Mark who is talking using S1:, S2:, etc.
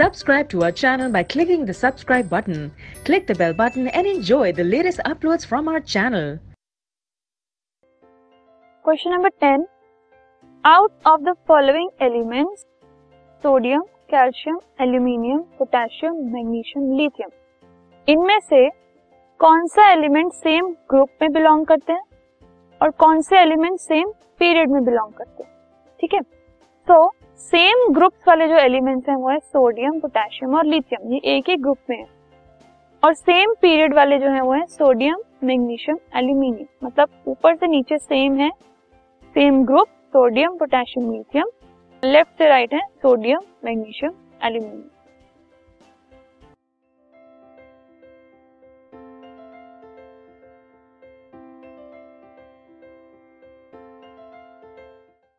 S1: Subscribe to our channel by clicking the subscribe button. Click the bell button and enjoy the latest uploads from our channel.
S2: Question number 10. Out of the following elements, sodium, calcium, aluminium, potassium, magnesium, lithium, इनमें से कौन सा element same group में belong करते हैं और कौन से एलिमेंट सेम पीरियड में बिलोंग करते हैं ठीक है तो सेम ग्रुप्स वाले जो एलिमेंट्स हैं वो है सोडियम, पोटेशियम और लिथियम, ये एक ही ग्रुप में है। और सेम पीरियड वाले जो है वो है सोडियम, मैग्नीशियम, एल्यूमिनियम। मतलब ऊपर से नीचे सेम है, same group, sodium, potassium, lithium. Left से राइट है सोडियम, मैग्नीशियम, एल्यूमिनियम।